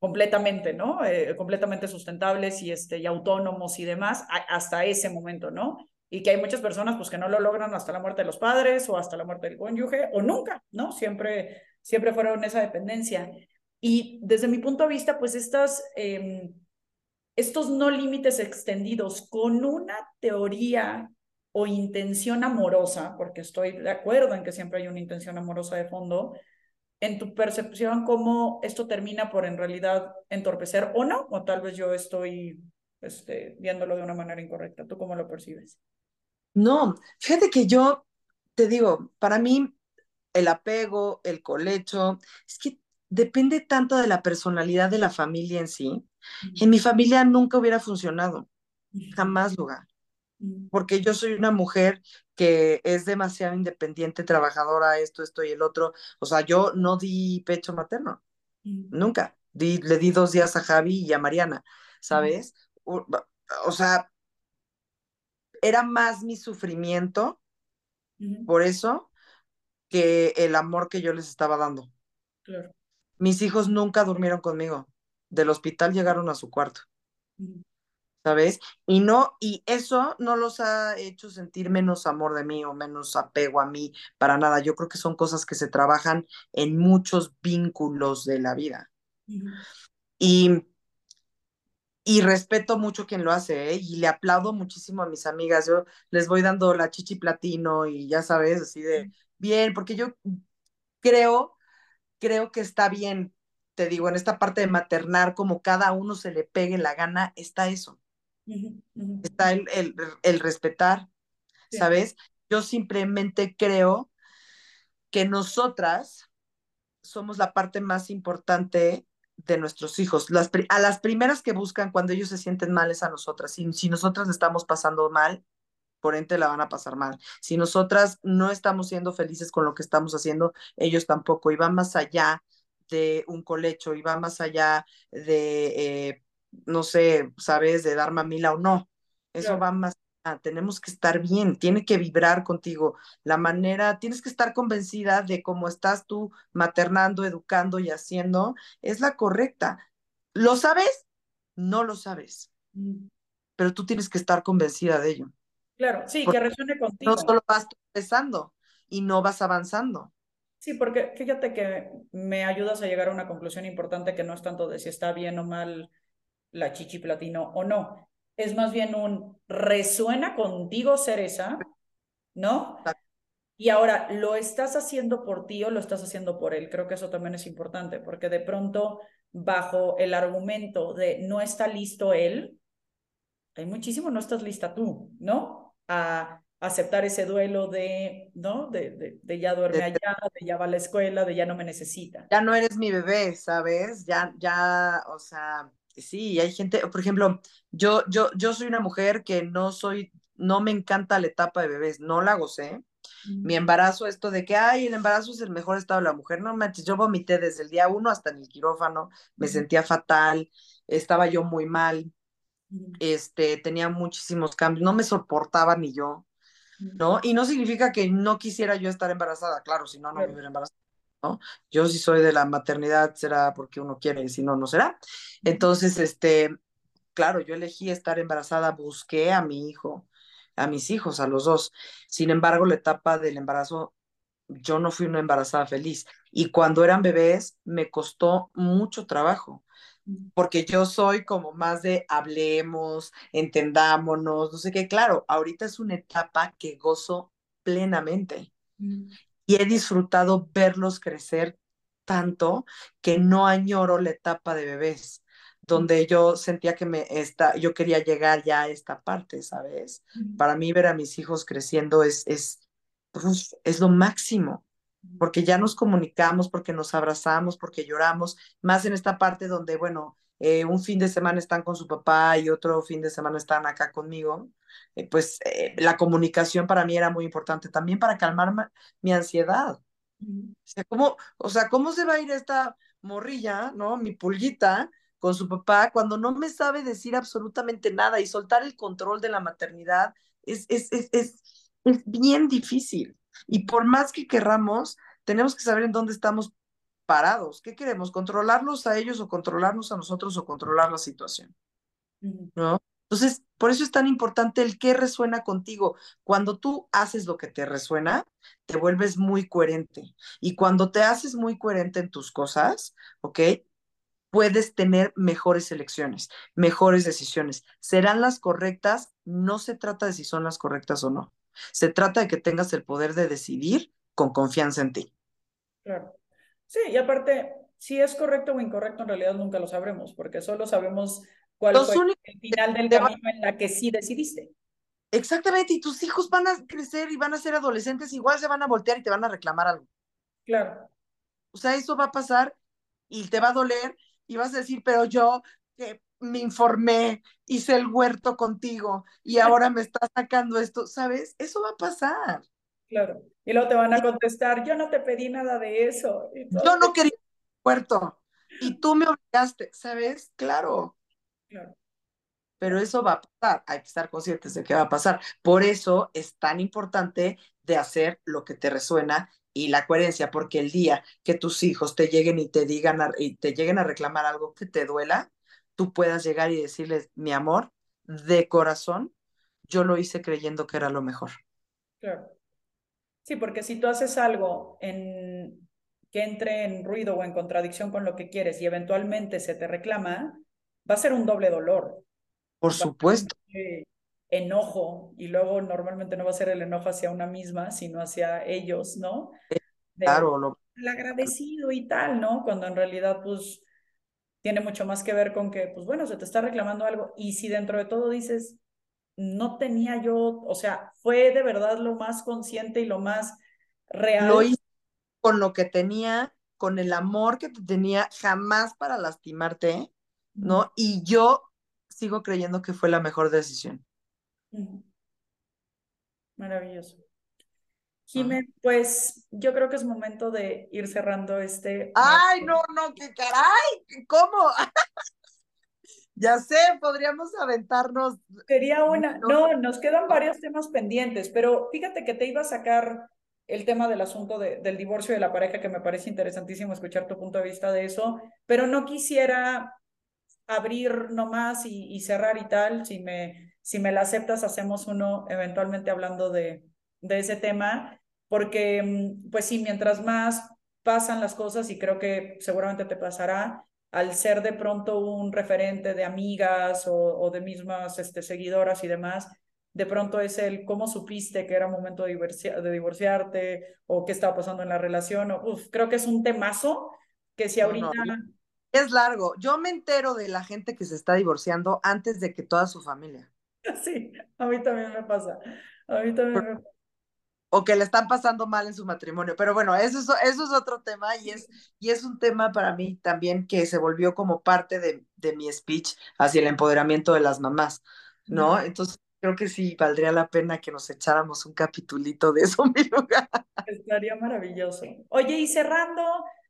completamente, ¿no? Eh, completamente sustentables y, este, y autónomos y demás, hasta ese momento, ¿no? Y que hay muchas personas pues que no lo logran hasta la muerte de los padres o hasta la muerte del cónyuge o nunca, ¿no? Siempre, siempre fueron esa dependencia. Y desde mi punto de vista, pues estas... Eh, estos no límites extendidos con una teoría o intención amorosa, porque estoy de acuerdo en que siempre hay una intención amorosa de fondo, en tu percepción, cómo esto termina por en realidad entorpecer o no, o tal vez yo estoy este, viéndolo de una manera incorrecta. ¿Tú cómo lo percibes? No, fíjate que yo te digo, para mí el apego, el colecho, es que depende tanto de la personalidad de la familia en sí, en mi familia nunca hubiera funcionado, jamás lugar, porque yo soy una mujer que es demasiado independiente, trabajadora, esto, esto y el otro. O sea, yo no di pecho materno, nunca. Di, le di dos días a Javi y a Mariana, ¿sabes? O, o sea, era más mi sufrimiento por eso que el amor que yo les estaba dando. Claro. Mis hijos nunca durmieron conmigo del hospital llegaron a su cuarto. ¿Sabes? Y no, y eso no los ha hecho sentir menos amor de mí o menos apego a mí, para nada. Yo creo que son cosas que se trabajan en muchos vínculos de la vida. Y, y respeto mucho quien lo hace, ¿eh? y le aplaudo muchísimo a mis amigas. Yo les voy dando la chichi platino y ya sabes, así de bien, porque yo creo, creo que está bien te digo, en esta parte de maternar, como cada uno se le pegue la gana, está eso. Está el, el, respetar, ¿sabes? Yo simplemente creo que nosotras somos la parte más importante de nuestros hijos. Las, a las primeras que buscan cuando ellos se sienten mal es a nosotras. Si, si nosotras estamos pasando mal, por ende la van a pasar mal. Si nosotras no estamos siendo felices con lo que estamos haciendo, ellos tampoco. Y va más allá de un colecho y va más allá de, eh, no sé, sabes, de dar mamila o no. Eso va más. Tenemos que estar bien, tiene que vibrar contigo. La manera, tienes que estar convencida de cómo estás tú maternando, educando y haciendo, es la correcta. ¿Lo sabes? No lo sabes. Mm. Pero tú tienes que estar convencida de ello. Claro, sí, que resuene contigo. No solo vas empezando y no vas avanzando. Sí, porque fíjate que me ayudas a llegar a una conclusión importante que no es tanto de si está bien o mal la chichi platino o no. Es más bien un resuena contigo ser esa, ¿no? Y ahora, ¿lo estás haciendo por ti o lo estás haciendo por él? Creo que eso también es importante, porque de pronto, bajo el argumento de no está listo él, hay muchísimo, no estás lista tú, ¿no? A aceptar ese duelo de, ¿no? De, de, ya duerme allá, de ya va a la escuela, de ya no me necesita. Ya no eres mi bebé, ¿sabes? Ya, ya, o sea, sí, hay gente, por ejemplo, yo, yo, yo soy una mujer que no soy, no me encanta la etapa de bebés, no la gocé. Mi embarazo, esto de que, ay, el embarazo es el mejor estado de la mujer, no manches, yo vomité desde el día uno hasta en el quirófano, me sentía fatal, estaba yo muy mal, este, tenía muchísimos cambios, no me soportaba ni yo, ¿no? Y no significa que no quisiera yo estar embarazada, claro, si no, no me hubiera embarazada, ¿no? Yo si soy de la maternidad será porque uno quiere, si no, no será. Entonces, este, claro, yo elegí estar embarazada, busqué a mi hijo, a mis hijos, a los dos. Sin embargo, la etapa del embarazo, yo no fui una embarazada feliz. Y cuando eran bebés, me costó mucho trabajo, porque yo soy como más de hablemos, entendámonos, no sé qué. Claro, ahorita es una etapa que gozo plenamente. Y he disfrutado verlos crecer tanto que no añoro la etapa de bebés donde yo sentía que me está, yo quería llegar ya a esta parte, ¿sabes? Para mí ver a mis hijos creciendo es, es, es lo máximo, porque ya nos comunicamos, porque nos abrazamos, porque lloramos, más en esta parte donde, bueno, eh, un fin de semana están con su papá y otro fin de semana están acá conmigo, eh, pues eh, la comunicación para mí era muy importante también para calmar mi ansiedad. O sea, ¿cómo, o sea, ¿cómo se va a ir esta morrilla, ¿no? Mi pulguita con su papá cuando no me sabe decir absolutamente nada y soltar el control de la maternidad es, es, es, es, es bien difícil. Y por más que querramos, tenemos que saber en dónde estamos parados. ¿Qué queremos? ¿Controlarlos a ellos o controlarnos a nosotros o controlar la situación? ¿No? Entonces, por eso es tan importante el qué resuena contigo. Cuando tú haces lo que te resuena, te vuelves muy coherente. Y cuando te haces muy coherente en tus cosas, ¿ok? puedes tener mejores elecciones, mejores decisiones. ¿Serán las correctas? No se trata de si son las correctas o no. Se trata de que tengas el poder de decidir con confianza en ti. Claro. Sí, y aparte, si es correcto o incorrecto, en realidad nunca lo sabremos, porque solo sabemos cuál fue el final del camino en la que sí decidiste. Exactamente, y tus hijos van a crecer y van a ser adolescentes, igual se van a voltear y te van a reclamar algo. Claro. O sea, eso va a pasar y te va a doler y vas a decir, pero yo que me informé, hice el huerto contigo y ahora me estás sacando esto, ¿sabes? Eso va a pasar. Claro. Y luego te van a contestar, yo no te pedí nada de eso. Yo no quería huerto y tú me obligaste, ¿sabes? Claro. Claro. Pero eso va a pasar, hay que estar conscientes de que va a pasar. Por eso es tan importante de hacer lo que te resuena y la coherencia, porque el día que tus hijos te lleguen y te digan y te lleguen a reclamar algo que te duela, tú puedas llegar y decirles, mi amor, de corazón, yo lo hice creyendo que era lo mejor. Claro. Sí, porque si tú haces algo en que entre en ruido o en contradicción con lo que quieres y eventualmente se te reclama, va a ser un doble dolor. Por supuesto enojo y luego normalmente no va a ser el enojo hacia una misma, sino hacia ellos, ¿no? claro, lo... El agradecido y tal, ¿no? Cuando en realidad, pues, tiene mucho más que ver con que, pues bueno, se te está reclamando algo y si dentro de todo dices, no tenía yo, o sea, fue de verdad lo más consciente y lo más real. Lo hice con lo que tenía, con el amor que te tenía, jamás para lastimarte, ¿no? Y yo sigo creyendo que fue la mejor decisión. Maravilloso. Jimé, pues yo creo que es momento de ir cerrando este. ¡Ay, no, no, qué caray! ¿Cómo? ya sé, podríamos aventarnos. Sería una. No, nos quedan varios temas pendientes, pero fíjate que te iba a sacar el tema del asunto del divorcio de la pareja, que me parece interesantísimo escuchar tu punto de vista de eso, pero no quisiera abrir nomás y, y cerrar y tal, si me si me la aceptas, hacemos uno eventualmente hablando de, de ese tema, porque mm, pues sí, mientras más pasan las cosas, y creo que seguramente te pasará, al ser de pronto un referente de amigas o, de mismas este, seguidoras y demás, de pronto es el cómo supiste que era momento de, de divorciarte o qué estaba pasando en la relación. O, creo que es un temazo que si ahorita... Es largo. Yo me entero de la gente que se está divorciando antes de que toda su familia. Sí, a mí también me pasa. A mí también me O que le están pasando mal en su matrimonio. Pero bueno, eso es, eso es otro tema y es, y es un tema para mí también que se volvió como parte de, de mi speech hacia el empoderamiento de las mamás, ¿no? Entonces creo que sí valdría la pena que nos echáramos un capitulito de eso, mi lugar. Estaría maravilloso. Oye, y cerrando,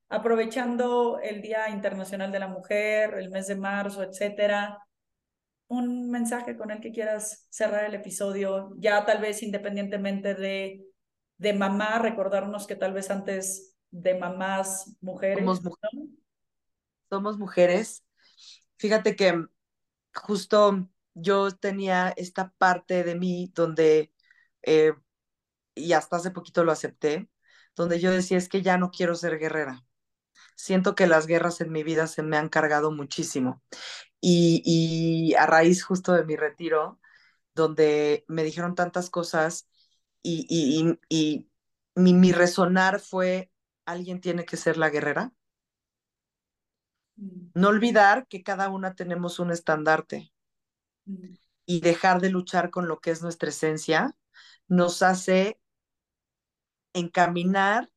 aprovechando el Día Internacional de la Mujer, el mes de marzo, etcétera, un mensaje con el que quieras cerrar el episodio, ya tal vez independientemente de, de mamá, recordarnos que tal vez antes de mamás, mujeres. Somos, mujeres. Fíjate que justo yo tenía esta parte de mí donde, eh, y hasta hace poquito lo acepté, donde yo decía, es que ya no quiero ser guerrera. Siento que las guerras en mi vida se me han cargado muchísimo. Y, y a raíz justo de mi retiro, donde me dijeron tantas cosas y, y, y mi, mi, resonar fue, alguien tiene que ser la guerrera. Mm. No olvidar que cada una tenemos un estandarte mm. y dejar de luchar con lo que es nuestra esencia nos hace encaminar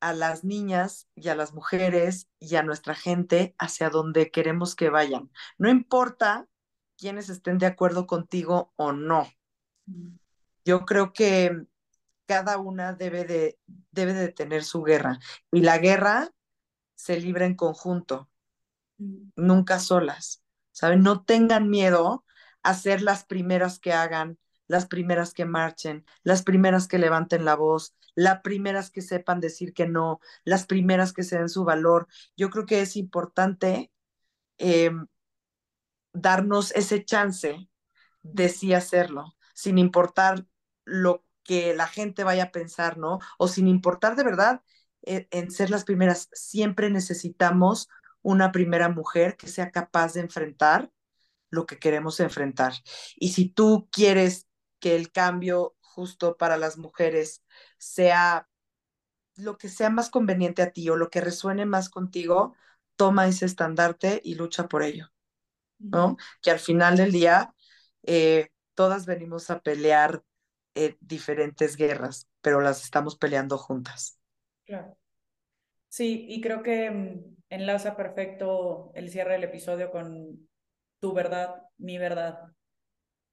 a las niñas y a las mujeres y a nuestra gente hacia donde queremos que vayan. No importa quienes estén de acuerdo contigo o no. Mm. Yo creo que cada una debe de, debe de tener su guerra y la guerra se libra en conjunto, mm. nunca solas. ¿Saben? No tengan miedo a ser las primeras que hagan, las primeras que marchen, las primeras que levanten la voz, las primeras que sepan decir que no, las primeras que se den su valor. Yo creo que es importante eh, darnos ese chance de sí hacerlo, sin importar lo que la gente vaya a pensar, ¿no? O sin importar de verdad eh, en ser las primeras. Siempre necesitamos una primera mujer que sea capaz de enfrentar lo que queremos enfrentar. Y si tú quieres que el cambio justo para las mujeres sea lo que sea más conveniente a ti o lo que resuene más contigo, toma ese estandarte y lucha por ello. ¿no? Que al final del día eh, todas venimos a pelear eh, diferentes guerras, pero las estamos peleando juntas. Claro. Sí, y creo que mm, enlaza perfecto el cierre del episodio con tu verdad, mi verdad,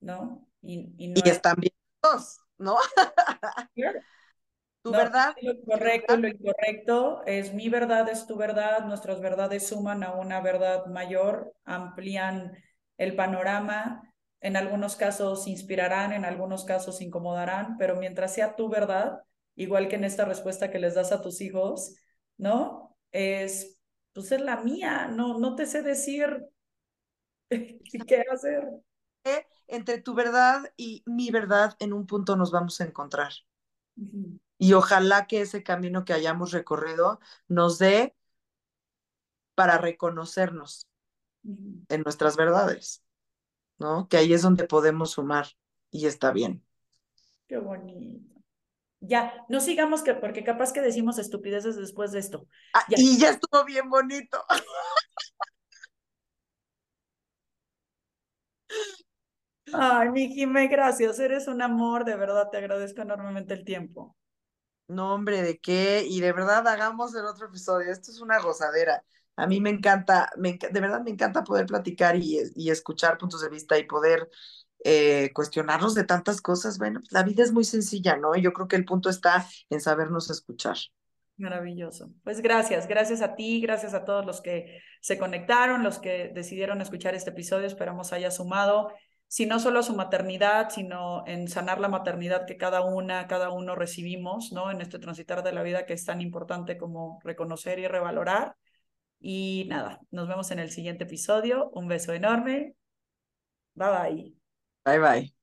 ¿no? Y, y, no están bien dos, ¿no? Tu verdad. Lo correcto lo incorrecto es mi verdad, es tu verdad, nuestras verdades suman a una verdad mayor, amplían el panorama, en algunos casos inspirarán, en algunos casos incomodarán, pero mientras sea tu verdad, igual que en esta respuesta que les das a tus hijos, ¿no? Es, pues es la mía, no, no te sé decir qué hacer. Entre tu verdad y mi verdad, en un punto nos vamos a encontrar. Y ojalá que ese camino que hayamos recorrido nos dé para reconocernos en nuestras verdades, ¿no? Que ahí es donde podemos sumar y está bien. Qué bonito. Ya, no sigamos que, porque capaz que decimos estupideces después de esto. Ah, y ya estuvo bien bonito. Ay, mi Jimé, gracias. Eres un amor, de verdad, te agradezco enormemente el tiempo. No, hombre, ¿de qué? Y de verdad hagamos el otro episodio. Esto es una gozadera. A mí me encanta, de verdad me encanta poder platicar y, escuchar puntos de vista y poder eh, cuestionarnos de tantas cosas. Bueno, la vida es muy sencilla, ¿no? Yo creo que el punto está en sabernos escuchar. Maravilloso. Pues gracias, gracias a ti, gracias a todos los que se conectaron, los que decidieron escuchar este episodio. Esperamos haya sumado si no solo a su maternidad, sino en sanar la maternidad que cada una, cada uno recibimos, ¿no? En este transitar de la vida que es tan importante como reconocer y revalorar. Y nada, nos vemos en el siguiente episodio. Un beso enorme. Bye bye. Bye bye.